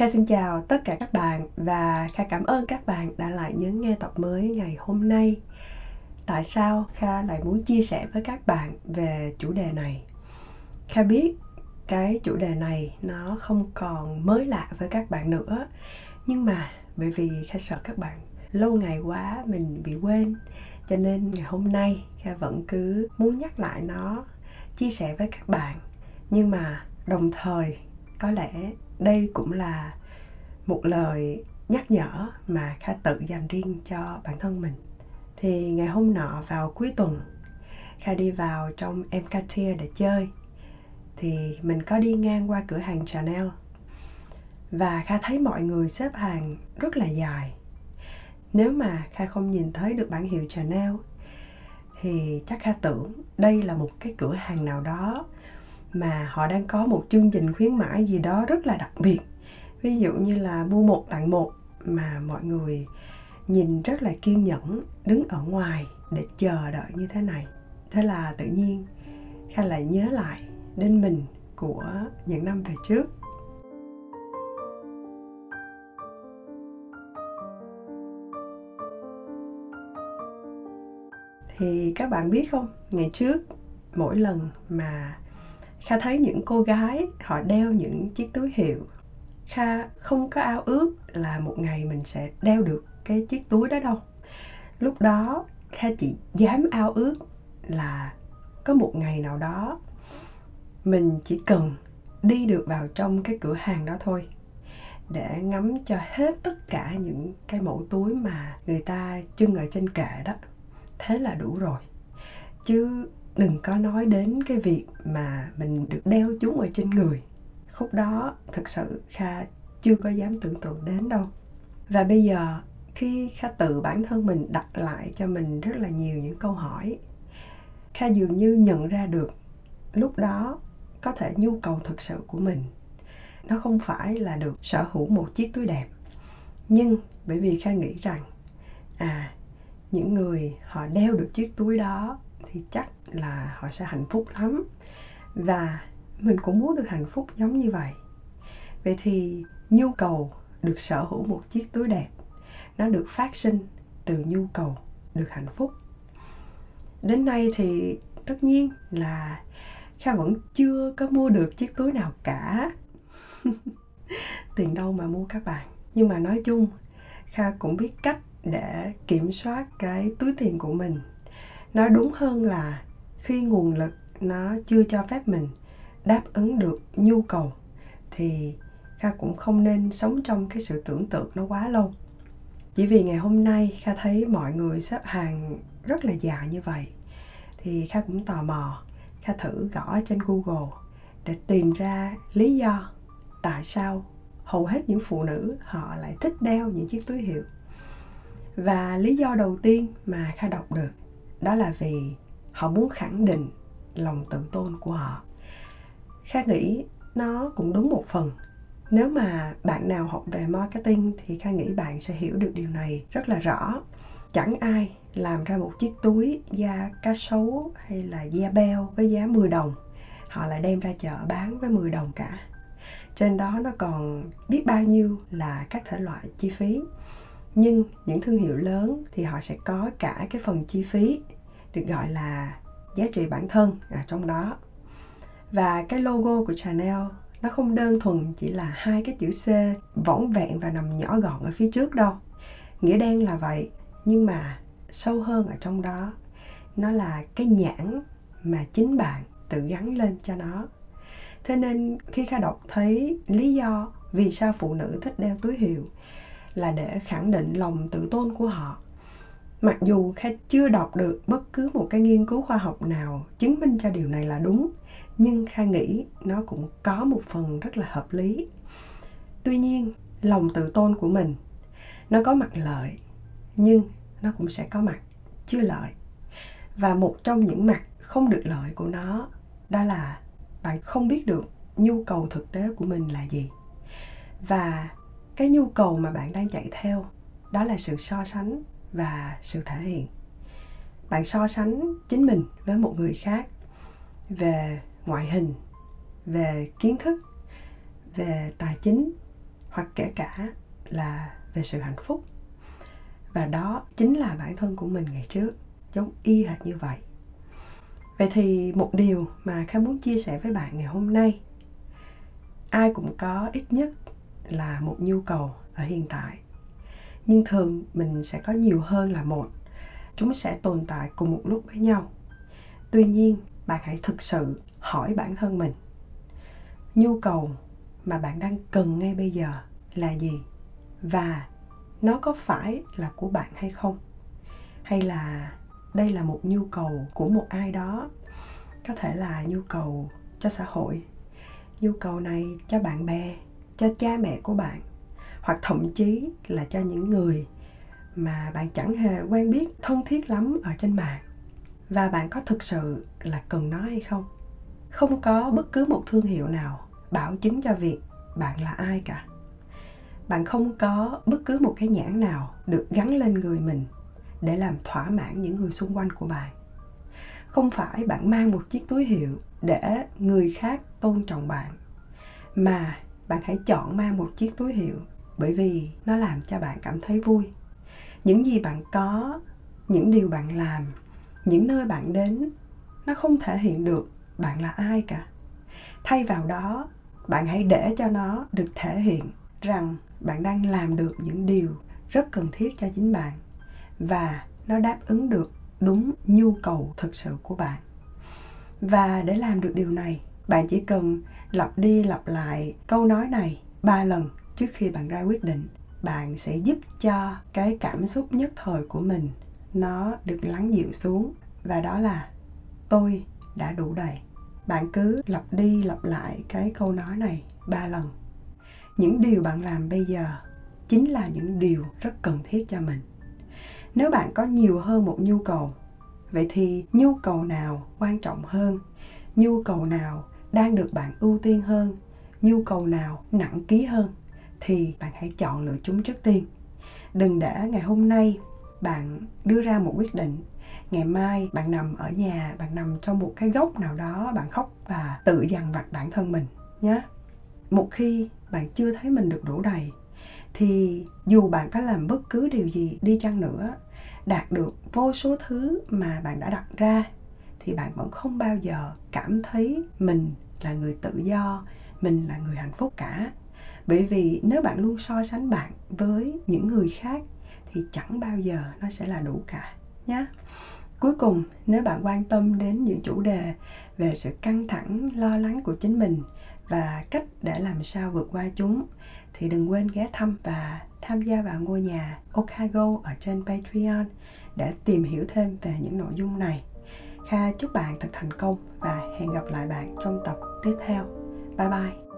Kha xin chào tất cả các bạn và Kha cảm ơn các bạn đã lại nhấn nghe tập mới ngày hôm nay. Tại sao Kha lại muốn chia sẻ với các bạn về chủ đề này? Kha biết cái chủ đề này nó không còn mới lạ với các bạn nữa nhưng mà bởi vì Kha sợ các bạn lâu ngày quá mình bị quên, cho nên ngày hôm nay Kha vẫn cứ muốn nhắc lại nó, chia sẻ với các bạn nhưng mà đồng thời, có lẽ đây cũng là một lời nhắc nhở mà kha tự dành riêng cho bản thân mình. Thì ngày hôm nọ vào cuối tuần, kha đi vào trong em để chơi. Thì mình có đi ngang qua cửa hàng Chanel. Và kha thấy mọi người xếp hàng rất là dài. Nếu mà kha không nhìn thấy được bản hiệu Chanel, thì chắc kha tưởng đây là một cái cửa hàng nào đó mà họ đang có một chương trình khuyến mãi gì đó rất là đặc biệt. Ví dụ như là mua một tặng một mà mọi người nhìn rất là kiên nhẫn, đứng ở ngoài để chờ đợi như thế này. Thế là tự nhiên kha lại nhớ lại đến mình của những năm về trước. Thì các bạn biết không? Ngày trước, mỗi lần mà kha thấy những cô gái, họ đeo những chiếc túi hiệu. Kha không có ao ước là một ngày mình sẽ đeo được cái chiếc túi đó đâu. Lúc đó, kha chỉ dám ao ước là có một ngày nào đó mình chỉ cần đi được vào trong cái cửa hàng đó thôi, để ngắm cho hết tất cả những cái mẫu túi mà người ta trưng ở trên kệ đó. Thế là đủ rồi. Chứ đừng có nói đến cái việc mà mình được đeo chúng ở trên người. Khúc đó thực sự kha chưa có dám tưởng tượng đến đâu. Và bây giờ, khi kha tự bản thân mình đặt lại cho mình rất là nhiều những câu hỏi, kha dường như nhận ra được lúc đó có thể nhu cầu thực sự của mình. Nó không phải là được sở hữu một chiếc túi đẹp. Nhưng bởi vì kha nghĩ rằng à những người họ đeo được chiếc túi đó thì chắc là họ sẽ hạnh phúc lắm. Và mình cũng muốn được hạnh phúc giống như vậy. Vậy thì nhu cầu được sở hữu một chiếc túi đẹp, nó được phát sinh từ nhu cầu được hạnh phúc. Đến nay thì tất nhiên là kha vẫn chưa có mua được chiếc túi nào cả. Tiền đâu mà mua các bạn. Nhưng mà nói chung, kha cũng biết cách để kiểm soát cái túi tiền của mình nói đúng hơn là khi nguồn lực nó chưa cho phép mình đáp ứng được nhu cầu, thì kha cũng không nên sống trong cái sự tưởng tượng nó quá lâu. Chỉ vì ngày hôm nay kha thấy mọi người xếp hàng rất là dài như vậy, thì kha cũng tò mò, kha thử gõ trên google để tìm ra lý do tại sao hầu hết những phụ nữ họ lại thích đeo những chiếc túi hiệu. Và lý do đầu tiên mà kha đọc được đó là vì họ muốn khẳng định lòng tự tôn của họ. Kha nghĩ nó cũng đúng một phần. Nếu mà bạn nào học về marketing thì kha nghĩ bạn sẽ hiểu được điều này rất là rõ. Chẳng ai làm ra một chiếc túi da cá sấu hay là da beo với giá 10 đồng. Họ lại đem ra chợ bán với 10 đồng cả. Trên đó nó còn biết bao nhiêu là các thể loại chi phí nhưng những thương hiệu lớn thì họ sẽ có cả cái phần chi phí được gọi là giá trị bản thân ở trong đó. Và cái logo của Chanel nó không đơn thuần chỉ là hai cái chữ C võng vẹn và nằm nhỏ gọn ở phía trước đâu. Nghĩa đen là vậy, nhưng mà sâu hơn ở trong đó, nó là cái nhãn mà chính bạn tự gắn lên cho nó. Thế nên khi kha đọc thấy lý do vì sao phụ nữ thích đeo túi hiệu là để khẳng định lòng tự tôn của họ. Mặc dù kha chưa đọc được bất cứ một cái nghiên cứu khoa học nào chứng minh cho điều này là đúng, nhưng kha nghĩ nó cũng có một phần rất là hợp lý. Tuy nhiên, lòng tự tôn của mình, nó có mặt lợi, nhưng nó cũng sẽ có mặt chưa lợi. Và một trong những mặt không được lợi của nó đó là bạn không biết được nhu cầu thực tế của mình là gì. Và cái nhu cầu mà bạn đang chạy theo, đó là sự so sánh và sự thể hiện. Bạn so sánh chính mình với một người khác về ngoại hình, về kiến thức, về tài chính, hoặc kể cả là về sự hạnh phúc. Và đó chính là bản thân của mình ngày trước, giống y hệt như vậy. Vậy thì một điều mà kha muốn chia sẻ với bạn ngày hôm nay, ai cũng có ít nhất là một nhu cầu ở hiện tại. Nhưng thường mình sẽ có nhiều hơn là một. Chúng sẽ tồn tại cùng một lúc với nhau. Tuy nhiên, bạn hãy thực sự hỏi bản thân mình, nhu cầu mà bạn đang cần ngay bây giờ là gì? Và nó có phải là của bạn hay không? Hay là đây là một nhu cầu của một ai đó? Có thể là nhu cầu cho xã hội, nhu cầu này cho bạn bè cho cha mẹ của bạn, hoặc thậm chí là cho những người mà bạn chẳng hề quen biết, thân thiết lắm ở trên mạng. Và bạn có thực sự là cần nó hay không? Không có bất cứ một thương hiệu nào bảo chứng cho việc bạn là ai cả. Bạn không có bất cứ một cái nhãn nào được gắn lên người mình để làm thỏa mãn những người xung quanh của bạn. Không phải bạn mang một chiếc túi hiệu để người khác tôn trọng bạn, mà bạn hãy chọn mang một chiếc túi hiệu, bởi vì nó làm cho bạn cảm thấy vui. Những gì bạn có, những điều bạn làm, những nơi bạn đến, nó không thể hiện được bạn là ai cả. Thay vào đó, bạn hãy để cho nó được thể hiện rằng bạn đang làm được những điều rất cần thiết cho chính bạn và nó đáp ứng được đúng nhu cầu thực sự của bạn. Và để làm được điều này bạn chỉ cần lặp đi lặp lại câu nói này ba lần trước khi bạn ra quyết định. Bạn sẽ giúp cho cái cảm xúc nhất thời của mình nó được lắng dịu xuống. Và đó là, tôi đã đủ đầy. Bạn cứ lặp đi lặp lại cái câu nói này ba lần. Những điều bạn làm bây giờ chính là những điều rất cần thiết cho mình. Nếu bạn có nhiều hơn một nhu cầu, vậy thì nhu cầu nào quan trọng hơn? Nhu cầu nào đang được bạn ưu tiên hơn, nhu cầu nào nặng ký hơn thì bạn hãy chọn lựa chúng trước tiên. Đừng để ngày hôm nay bạn đưa ra một quyết định, ngày mai bạn nằm ở nhà, bạn nằm trong một cái góc nào đó, bạn khóc và tự dằn vặt bản thân mình nhé một khi bạn chưa thấy mình được đủ đầy thì dù bạn có làm bất cứ điều gì đi chăng nữa, đạt được vô số thứ mà bạn đã đặt ra thì bạn vẫn không bao giờ cảm thấy mình là người tự do, mình là người hạnh phúc cả bởi vì nếu bạn luôn so sánh bạn với những người khác thì chẳng bao giờ nó sẽ là đủ cả nhé cuối cùng, nếu bạn quan tâm đến những chủ đề về sự căng thẳng, lo lắng của chính mình và cách để làm sao vượt qua chúng, thì đừng quên ghé thăm và tham gia vào ngôi nhà Okago ở trên Patreon để tìm hiểu thêm về những nội dung này. Kha, chúc bạn thật thành công và hẹn gặp lại bạn trong tập tiếp theo. Bye bye!